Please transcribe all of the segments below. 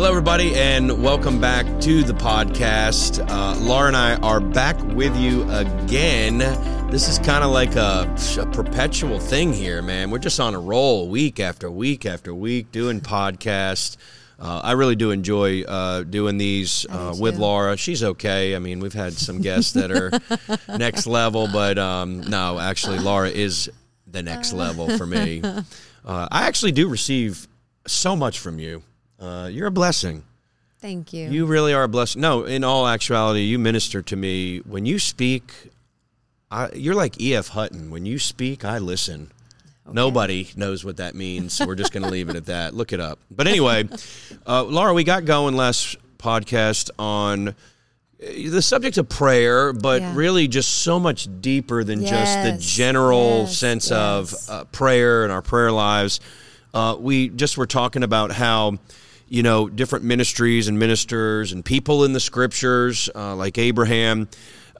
Hello, everybody, and welcome back to the podcast. Uh, Laura and I are back with you again. This is kind of like a, a, perpetual thing here, man. We're just on a roll week after week after week doing podcasts. Uh, I really do enjoy uh, doing these uh, with Laura. She's okay. I mean, we've had some guests that are next level, but um, no, actually, Laura is the next level for me. Uh, I actually do receive so much from you. Uh, you're a blessing. Thank you. You really are a blessing. No, in all actuality, you minister to me when you speak. I, you're like E.F. Hutton. When you speak, I listen. Okay. Nobody knows what that means, so we're just going to leave it at that. Look it up. But anyway, uh, Laura, we got going last podcast on uh, the subject of prayer, but yeah. really just so much deeper than yes. just the general yes. sense yes. of uh, prayer and our prayer lives. Uh, we just were talking about how you know, different ministries and ministers and people in the scriptures, uh, like Abraham,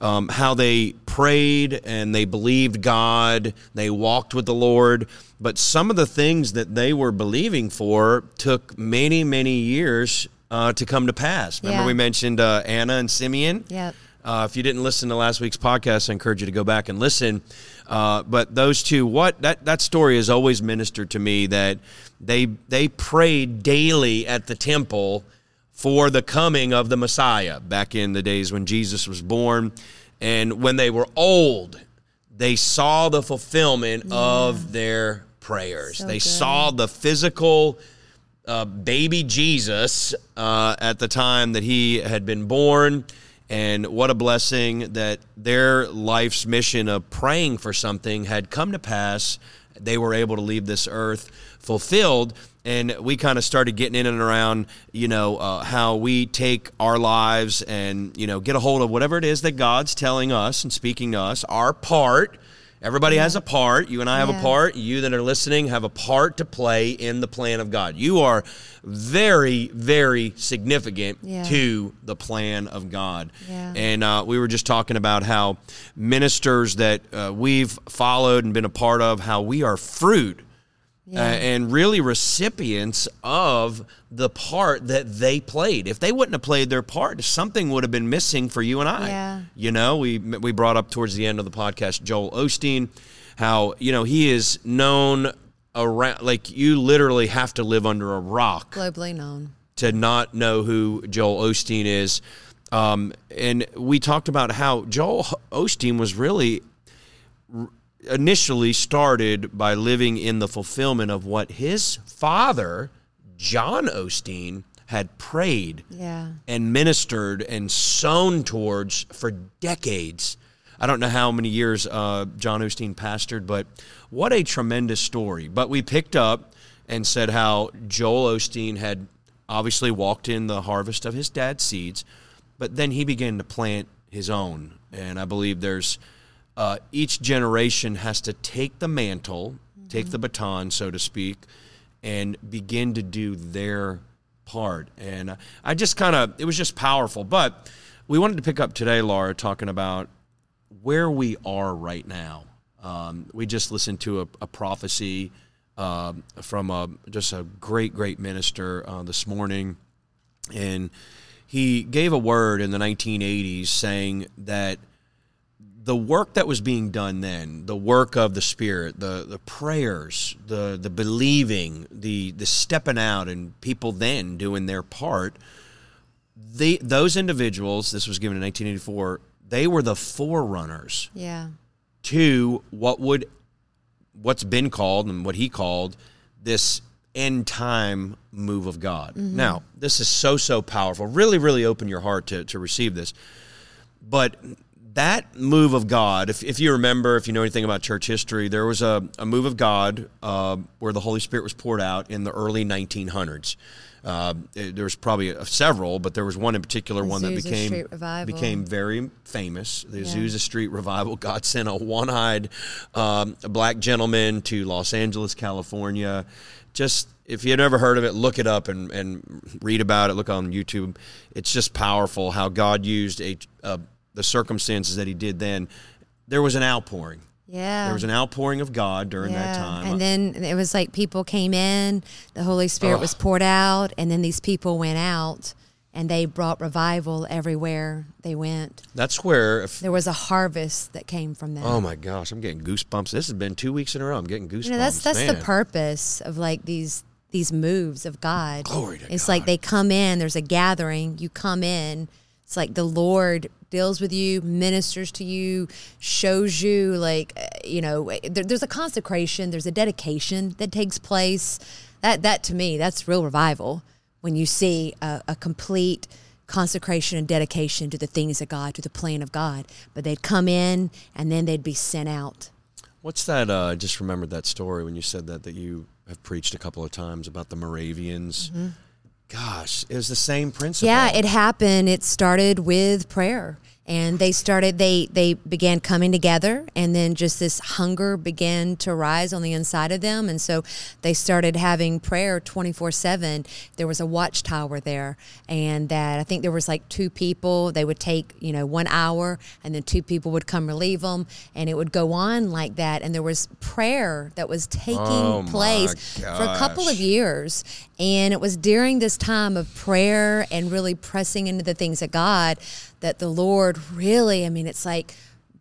um, how they prayed and they believed God, they walked with the Lord. But some of the things that they were believing for took many, many years uh, to come to pass. Remember, yeah. we mentioned uh, Anna and Simeon? Yep. Uh, if you didn't listen to last week's podcast, I encourage you to go back and listen. Uh, but those two, what that that story has always ministered to me that they they prayed daily at the temple for the coming of the Messiah back in the days when Jesus was born, and when they were old, they saw the fulfillment yeah. of their prayers. So they good. saw the physical. Uh, baby Jesus uh, at the time that he had been born, and what a blessing that their life's mission of praying for something had come to pass. They were able to leave this earth fulfilled. And we kind of started getting in and around, you know, uh, how we take our lives and, you know, get a hold of whatever it is that God's telling us and speaking to us, our part Everybody has a part. You and I have yeah. a part. You that are listening have a part to play in the plan of God. You are very, very significant yeah. to the plan of God. And uh, we were just talking about how ministers that uh, we've followed and been a part of, how we are fruit yeah. uh, and really recipients of the part that they played. If they wouldn't have played their part, something would have been missing for you and I. Yeah. You know, we we brought up towards the end of the podcast Joel Osteen, how you know he is known around like you literally have to live under a rock, globally known, to not know who Joel Osteen is. Um, and we talked about how Joel Osteen was really initially started by living in the fulfillment of what his father, John Osteen, had prayed yeah. and ministered and sown towards for decades. I don't know how many years uh, John Osteen pastored, but what a tremendous story. But we picked up and said how Joel Osteen had obviously walked in the harvest of his dad's seeds, but then he began to plant his own. And I believe there's uh, each generation has to take the mantle, mm-hmm. take the baton, so to speak, and begin to do their part. And I just kind of, it was just powerful. But we wanted to pick up today, Laura, talking about where we are right now. Um, we just listened to a, a prophecy uh, from a, just a great, great minister uh, this morning. And he gave a word in the 1980s saying that the work that was being done then, the work of the Spirit, the the prayers, the the believing, the the stepping out, and people then doing their part. The those individuals, this was given in 1984. They were the forerunners. Yeah. To what would, what's been called and what he called this end time move of God. Mm-hmm. Now, this is so so powerful. Really, really open your heart to to receive this. But that move of God, if, if you remember, if you know anything about church history, there was a, a move of God uh, where the Holy Spirit was poured out in the early 1900s. Uh, it, there was probably a, several, but there was one in particular, one that became became very famous. The yeah. Azusa Street Revival. God sent a one-eyed um, black gentleman to Los Angeles, California. Just if you had never heard of it, look it up and, and read about it. Look on YouTube. It's just powerful how God used a, a the circumstances that he did then, there was an outpouring. Yeah. There was an outpouring of God during that time. And then it was like people came in, the Holy Spirit was poured out, and then these people went out and they brought revival everywhere they went. That's where. If, There was a harvest that came from that. oh my gosh, I'm getting goosebumps. This has been two weeks in a row. I'm getting goosebumps. you know, that's that's Man. the purpose of like these these moves of God. Glory to it's God. like they come in, there's a gathering, you come in. It's like the Lord deals with you, ministers to you, shows you like uh, you know, there, there's a consecration, there's a dedication that takes place. That that to me, that's real revival when you see a, a complete consecration and dedication to the things of God, to the plan of God. But they'd come in and then they'd be sent out. What's that? Uh, I just remembered that story when you said that that you have preached a couple of times about the Moravians. Gosh, it was the same principle. Yeah, it happened. It started with prayer. And they started they they began coming together and then just this hunger began to rise on the inside of them and so they started having prayer 24/7. There was a watchtower there and that I think there was like two people they would take, you know, 1 hour and then two people would come relieve them and it would go on like that and there was prayer that was taking Oh, place for a couple of years. And it was during this time of prayer and really pressing into the things of God that the Lord really, I mean, it's like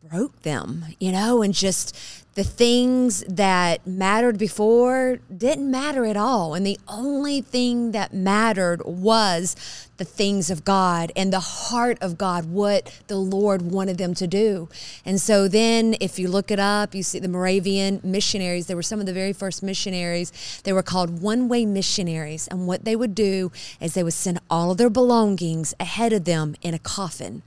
broke them, you know, and just the things that mattered before didn't matter at all. And the only thing that mattered was the things of God and the heart of God, what the Lord wanted them to do. And so then, if you look it up, you see the Moravian missionaries, they were some of the very first missionaries. They were called one way missionaries. And what they would do is they would send all of their belongings ahead of them in a coffin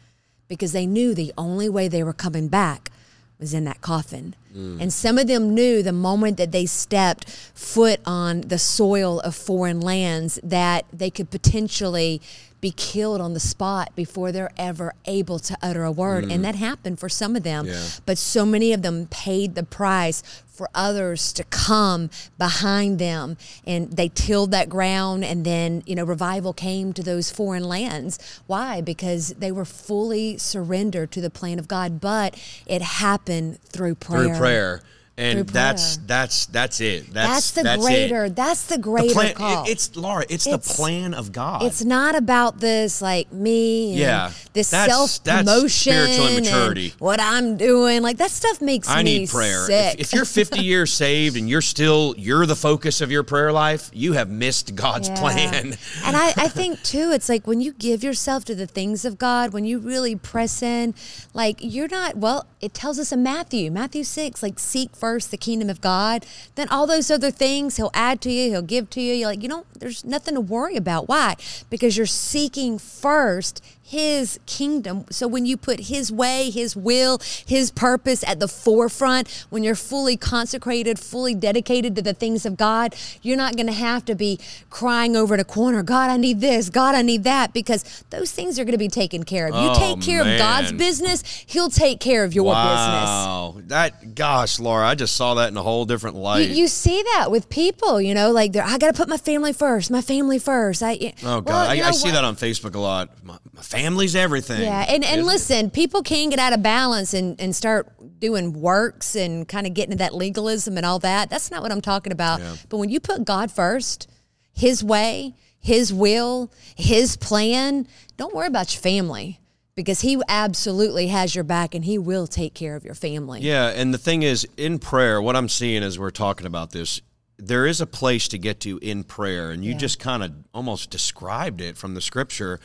because they knew the only way they were coming back was in that coffin. Mm. And some of them knew the moment that they stepped foot on the soil of foreign lands that they could potentially be killed on the spot before they're ever able to utter a word. And mm. that happened for some of them. Yeah. But so many of them paid the price for others to come behind them. And they tilled that ground and then you know revival came to those foreign lands. Why? Because they were fully surrendered to the plan of god. But it happened through prayer. through prayer, and that's that's that's it. that's, That's the greater It. that's the The greater plan, call it- it's Laura. It's, It's- the plan of God. it's not about this like me and Yeah. this That's- self that's promotion spiritual immaturity. what i'm doing like that stuff makes I me need prayer. sick If, if you're 50 years saved and you're still you're the focus of your prayer life, you have missed God's Yeah. plan. and I, I think too, it's like when you give yourself to the things of God, when you really press in, like you're not, well, it tells us in Matthew, Matthew 6, like seek first the kingdom of God. Then all those other things he'll add to you, he'll give to you. You're like, you don't, there's nothing to worry about. Why? Because you're seeking first his kingdom. So when you put his way, his will, his purpose at the forefront, when you're fully consecrated, fully dedicated to the things of God, you're not going to have to be crying over in a corner, God, I need this, God, I need that, because those things are going to be taken care of. You Oh, take care of God's business, he'll take care of your business. wow. That gosh, Laura, I just saw that in a whole different light. You, you see that with people, you know, like they're, I got to put my family first, my family first. I, oh God, well, I, I see what? that on Facebook a lot. My, my family's everything. Yeah, and, and Isn't it? listen, people can get out of balance and, and start doing works and kind of get into that legalism and all that. That's not what I'm talking about. Yeah. But when you put God first, His way, His will, His plan, don't worry about your family because He absolutely has your back and He will take care of your family. Yeah, and the thing is, in prayer, what I'm seeing as we're talking about this, there is a place to get to in prayer, and you Yeah. just kind of almost described it from the scripture,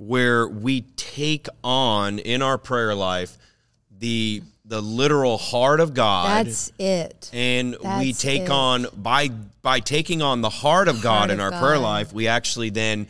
where we take on in our prayer life the the literal heart of God. That's it. and we take it. on by by taking on the heart of God Heart in of our prayer life, we actually then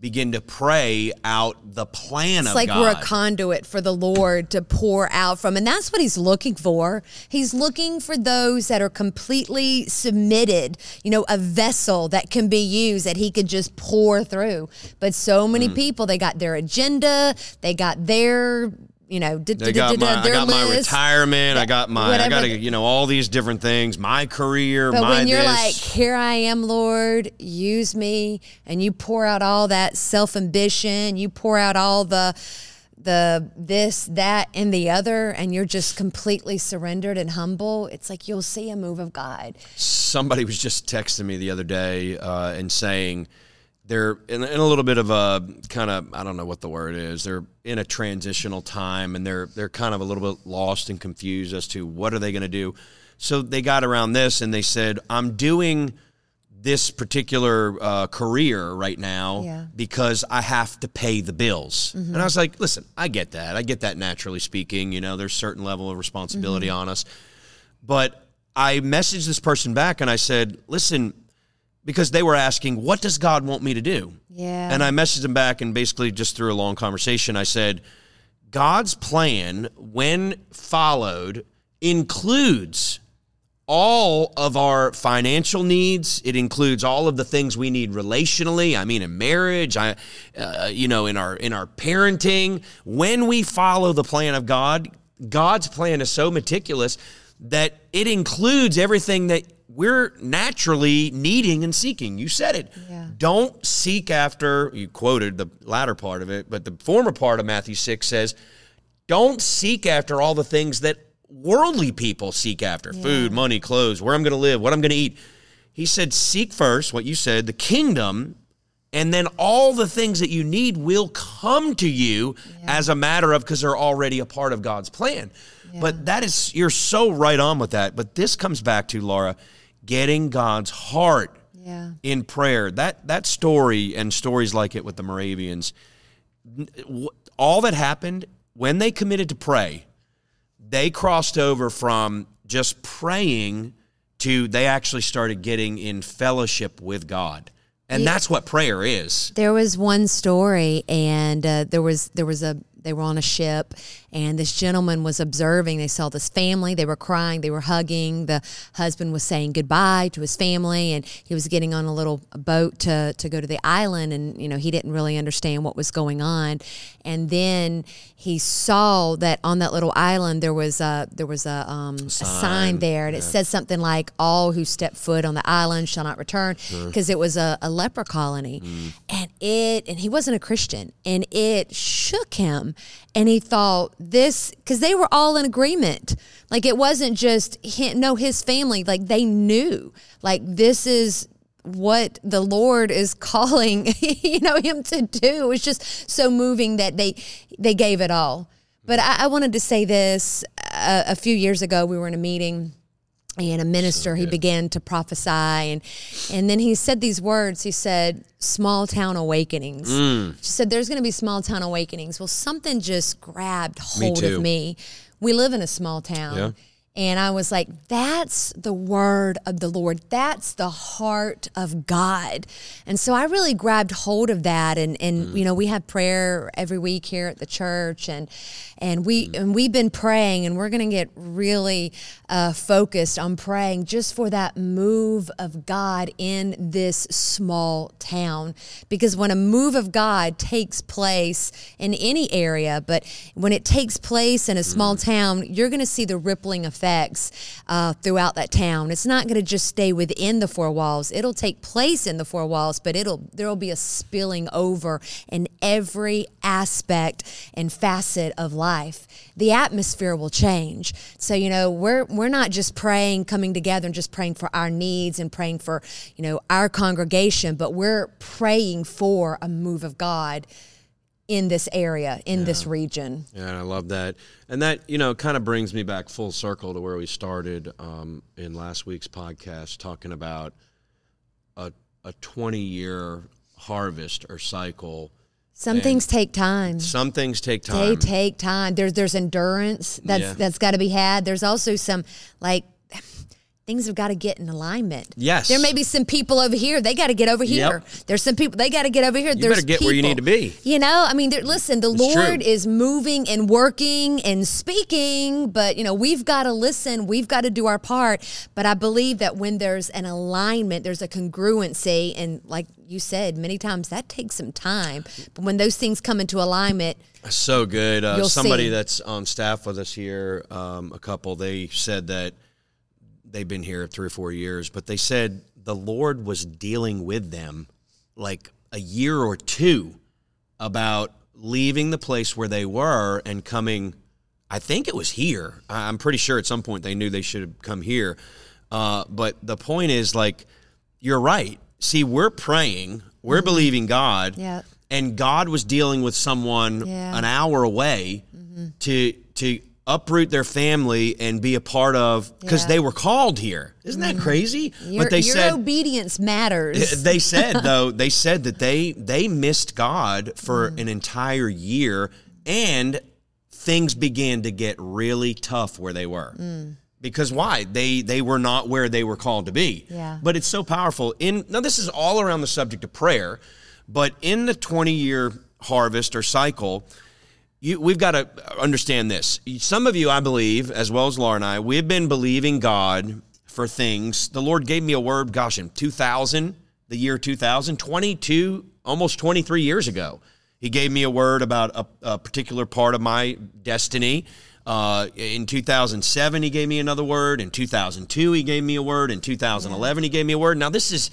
begin to pray out the plan It's of like God. we're a conduit for the Lord to pour out from. And that's what he's looking for. He's looking for those that are completely submitted, you know, a vessel that can be used that he could just pour through. But so many Hmm. people, they got their agenda, they got their, you know, They got my, I got my retirement. I got my, I got, you know, all these different things. My career, But when you're like, here I am, Lord, use me, and you pour out all that self ambition, you pour out all the the this, that, and the other, and you're just completely surrendered and humble, it's like you'll see a move of God. Somebody was just texting me the other day uh, and saying they're in, in a little bit of a kind of I don't know what the word is. They're in a transitional time and they're they're kind of a little bit lost and confused as to what are they going to do. So they got around this and they said, "I'm doing." this particular uh, career right now Yeah. because I have to pay the bills. And I was like, listen, I get that. I get that naturally speaking. You know, there's certain level of responsibility on us. But I messaged this person back and I said, listen, because they were asking, what does God want me to do? Yeah. And I messaged them back and basically just through a long conversation, I said, God's plan, when followed, includes all of our financial needs. It includes all of the things we need relationally. I mean, in marriage, I, uh, you know, in our in our parenting. When we follow the plan of God, God's plan is so meticulous that it includes everything that we're naturally needing and seeking. You said it. Yeah. Don't seek after. You quoted the latter part of it, but the former part of Matthew six says, "Don't seek after all the things that." worldly people seek after food, money, clothes, where I'm going to live, what I'm going to eat. He said, Seek first, what you said, the kingdom, and then all the things that you need will come to you as a matter of because they're already a part of God's plan. But that is, you're so right on with that. But this comes back to, Laura, getting God's heart Yeah. in prayer. That that story and stories like it with the Moravians, all that happened when they committed to pray, they crossed over from just praying to they actually started getting in fellowship with God. And that's what prayer is. There was one story, and uh, there was there was a they were on a ship, and this gentleman was observing. They saw this family. They were crying. They were hugging. The husband was saying goodbye to his family, and he was getting on a little boat to to go to the island. And you know he didn't really understand what was going on. And then he saw that on that little island there was a there was a, um, a sign there, and it said something like "All who step foot on the island shall not return," because it was a, a leper colony, and it and he wasn't a Christian, and it shook him, and he thought this because they were all in agreement, like it wasn't just him, no his family, like they knew, like this is what the Lord is calling you know him to do. It was just so moving that they they gave it all. But I, I wanted to say this uh, a few years ago. We were in a meeting and a minister he began to prophesy. And and then he said these words. He said small town awakenings. Mm. she said there's going to be small town awakenings. Well something just grabbed hold too. of me. We live in a small town. Yeah. And I was like, that's the word of the Lord. That's the heart of God. And so I really grabbed hold of that. And, and mm. you know, we have prayer every week here at the church. And, and, we, mm. and we've been praying, and we're going to get really uh, focused on praying just for that move of God in this small town. Because when a move of God takes place in any area, but when it takes place in a small mm. town, you're going to see the rippling effects uh, throughout that town. It's not going to just stay within the four walls. It'll take place in the four walls, but it'll there'll be a spilling over in every aspect and facet of life. The atmosphere will change. So you know we're we're not just praying, coming together and just praying for our needs and praying for you know our congregation, but we're praying for a move of God in this area, in this region. Yeah, and I love that. And that, you know, kind of brings me back full circle to where we started um, in last week's podcast, talking about a, a 20 year harvest or cycle. Some things take time. Some things take time. They take time. There's there's endurance that's Yeah. that's got to be had. There's also some like things have got to get in alignment. Yes. There may be some people over here. They got to get over here. There's some people they got to get over here. You There's better get where you need to be. You know, I mean, listen, the It's Lord true. is moving and working and speaking, but you know, we've got to listen. We've got to do our part. But I believe that when there's an alignment, there's a congruency, and like you said many times, that takes some time. But when those things come into alignment, So good. Uh, somebody see. that's on staff with us here, um, a couple, they said that they've been here three or four years, but they said the Lord was dealing with them like a year or two about leaving the place where they were and coming. I think it was here. I'm pretty sure at some point they knew they should have come here. Uh, but the point is, like, you're right. See, we're praying, we're believing God, and God was dealing with someone Yeah. an hour away to to uproot their family and be a part of because Yeah. they were called here. Isn't that crazy? Your, but they your said obedience matters. they said though they said that they they missed God for Mm. an entire year and things began to get really tough where they were. Mm. Because why? They they were not where they were called to be. Yeah. But it's so powerful. In now this is all around the subject of prayer, but in the 20 year harvest or cycle, you, we've got to understand this. Some of you, I believe, as well as Laura and I, we've been believing God for things. The Lord gave me a word, gosh, in 2000, the year 2000, 22, almost 23 years ago. He gave me a word about a, a particular part of my destiny. Uh, in 2007, he gave me another word. In 2002, he gave me a word. In 2011, he gave me a word. Now, this is,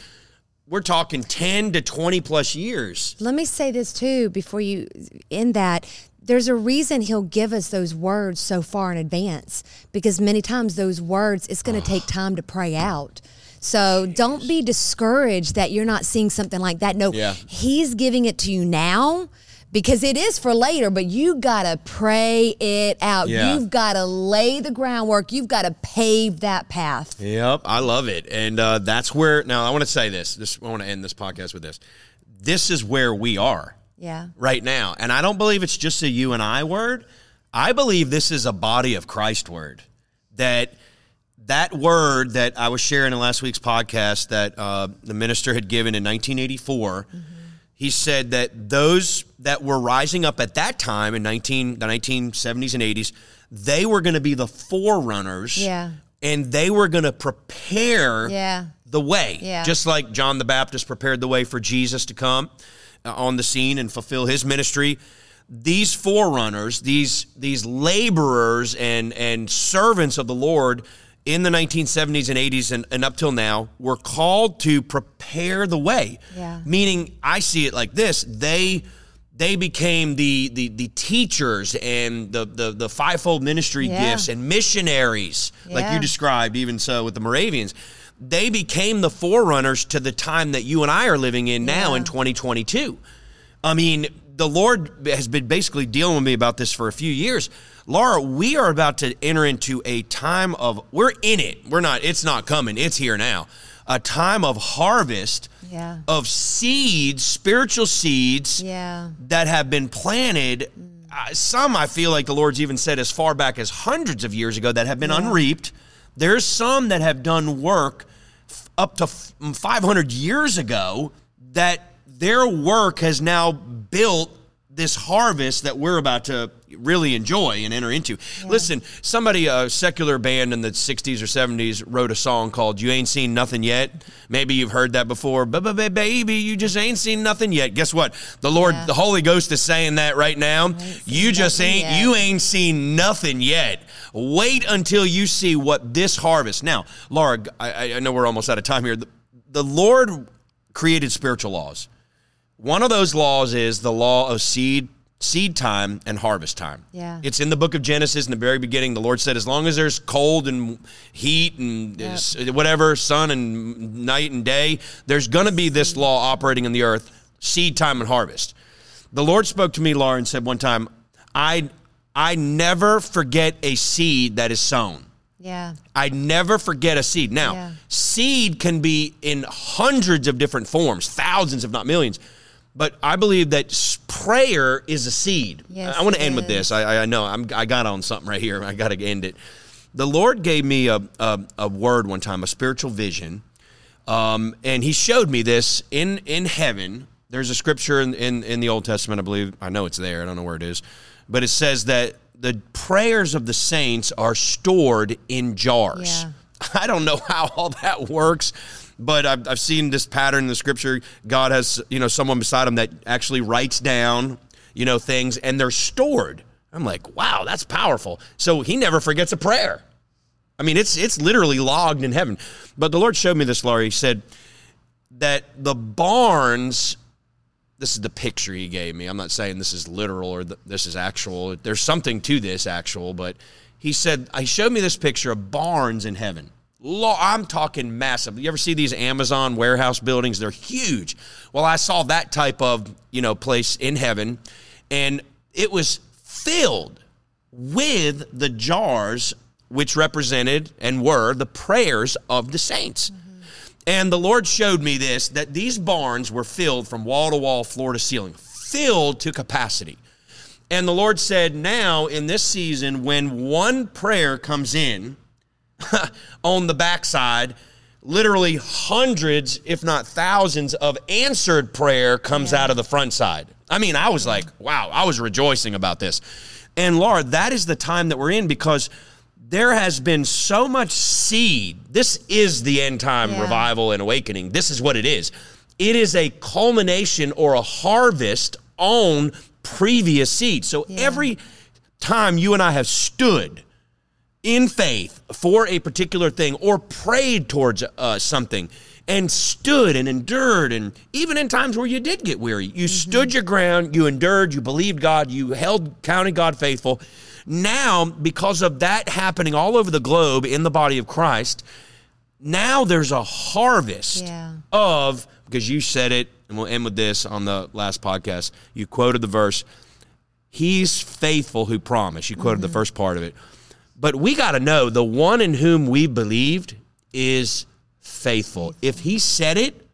we're talking 10 to 20 plus years. Let me say this too before you end that. There's a reason he'll give us those words so far in advance because many times those words it's going to take time to pray out. So don't be discouraged that you're not seeing something like that. No, Yeah. he's giving it to you now because it is for later, but you got to pray it out. Yeah. You've got to lay the groundwork. You've got to pave that path. Yep, I love it, and uh, that's where. Now, I want to say this. This I want to end this podcast with this. This is where we are Yeah. right now, and I don't believe it's just a you and I word. I believe this is a body of Christ word. That that word that I was sharing in last week's podcast that uh, the minister had given in 1984. He said that those that were rising up at that time in 19, the 1970s and 80s, they were going to be the forerunners Yeah. and they were going to prepare Yeah. the way. Yeah. Just like John the Baptist prepared the way for Jesus to come Uh, on the scene and fulfill his ministry. These forerunners, these these laborers and and servants of the Lord in the 1970s and 80s and, and up till now were called to prepare the way. Yeah. Meaning I see it like this. They they became the the, the teachers and the, the the fivefold ministry Yeah. gifts and missionaries, like you described, even so with the Moravians. They became the forerunners to the time that you and I are living in now Yeah. in 2022. I mean, the Lord has been basically dealing with me about this for a few years. Laura, we are about to enter into a time of, we're in it. We're not, it's not coming, it's here now. A time of harvest Yeah. of seeds, spiritual seeds Yeah. that have been planted. Uh, some I feel like the Lord's even said as far back as hundreds of years ago that have been unreaped. There's some that have done work f- up to f- 500 years ago that their work has now built this harvest that we're about to really enjoy and enter into. Listen, somebody, a secular band in the 60s or 70s, wrote a song called You Ain't Seen Nothing Yet. Maybe you've heard that before. Baby, you just ain't seen nothing yet. Guess what? The Lord, Yeah. the Holy Ghost is saying that right now. You just ain't, yet. you ain't seen nothing yet. Wait until you see what this harvest. Now, Laura, I, I know we're almost out of time here. The, the Lord created spiritual laws. One of those laws is the law of seed seed time and harvest time. Yeah. It's in the book of Genesis in the very beginning. The Lord said as long as there's cold and heat and s- whatever, sun and night and day, there's going to be this mm. law operating in the earth, seed time and harvest. The Lord spoke to me, Laura, and said one time, I I never forget a seed that is sown. Yeah. I never forget a seed. Now, Yeah. seed can be in hundreds of different forms, thousands, if not millions. But I believe that prayer is a seed. Yes, I want to end with is. this. I, I know I'm, I got on something right here. I got to end it. The Lord gave me a, a, a word one time, a spiritual vision, um, and He showed me this in in heaven. There's a scripture in, in in the Old Testament, I believe. I know it's there. I don't know where it is, but it says that the prayers of the saints are stored in jars. Yeah. I don't know how all that works, but I've, I've seen this pattern in the scripture. God has, you know, someone beside him that actually writes down, you know, things and they're stored. I'm like, wow, that's powerful. So he never forgets a prayer. I mean, it's it's literally logged in heaven. But the Lord showed me this, Laurie. He said that the barns this is the picture he gave me. I'm not saying this is literal or th- this is actual. There's something to this actual, but he said he showed me this picture of barns in heaven. I'm talking massive. You ever see these Amazon warehouse buildings? They're huge. Well, I saw that type of you know place in heaven, and it was filled with the jars which represented and were the prayers of the saints. Mm-hmm. And the Lord showed me this that these barns were filled from wall to wall, floor to ceiling, filled to capacity. And the Lord said, Now in this season, when one prayer comes in on the backside, literally hundreds, if not thousands, of answered prayer comes yeah. out of the front side. I mean, I was like, wow, I was rejoicing about this. And Lord, that is the time that we're in because there has been so much seed. This is the end time yeah. revival and awakening. This is what it is. It is a culmination or a harvest on previous seed. So yeah. every time you and I have stood in faith for a particular thing or prayed towards uh, something and stood and endured, and even in times where you did get weary, you mm-hmm. stood your ground, you endured, you believed God, you held, counted God faithful now, because of that happening all over the globe in the body of Christ, now there's a harvest yeah. of, because you said it, and we'll end with this on the last podcast. You quoted the verse, He's faithful who promised. You quoted mm-hmm. the first part of it. But we got to know the one in whom we believed is faithful. If He said it,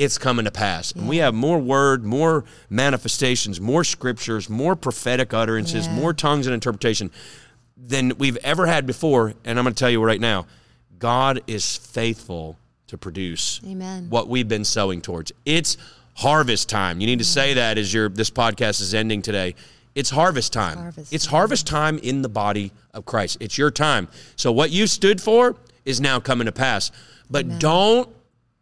it's coming to pass. Yeah. And we have more word, more manifestations, more scriptures, more prophetic utterances, yeah. more tongues and interpretation than we've ever had before. And I'm going to tell you right now, God is faithful to produce Amen. what we've been sowing towards. It's harvest time. You need to say that as your this podcast is ending today. It's harvest time. Harvest it's time. harvest time in the body of Christ. It's your time. So what you stood for is now coming to pass. But Amen. don't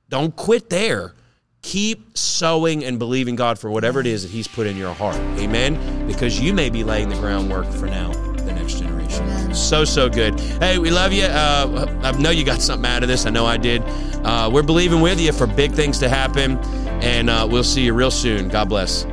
don't quit there. Keep sowing and believing God for whatever it is that He's put in your heart. Amen. Because you may be laying the groundwork for now, the next generation. Amen. So, so good. Hey, we love you. Uh, I know you got something out of this. I know I did. Uh, we're believing with you for big things to happen, and uh, we'll see you real soon. God bless.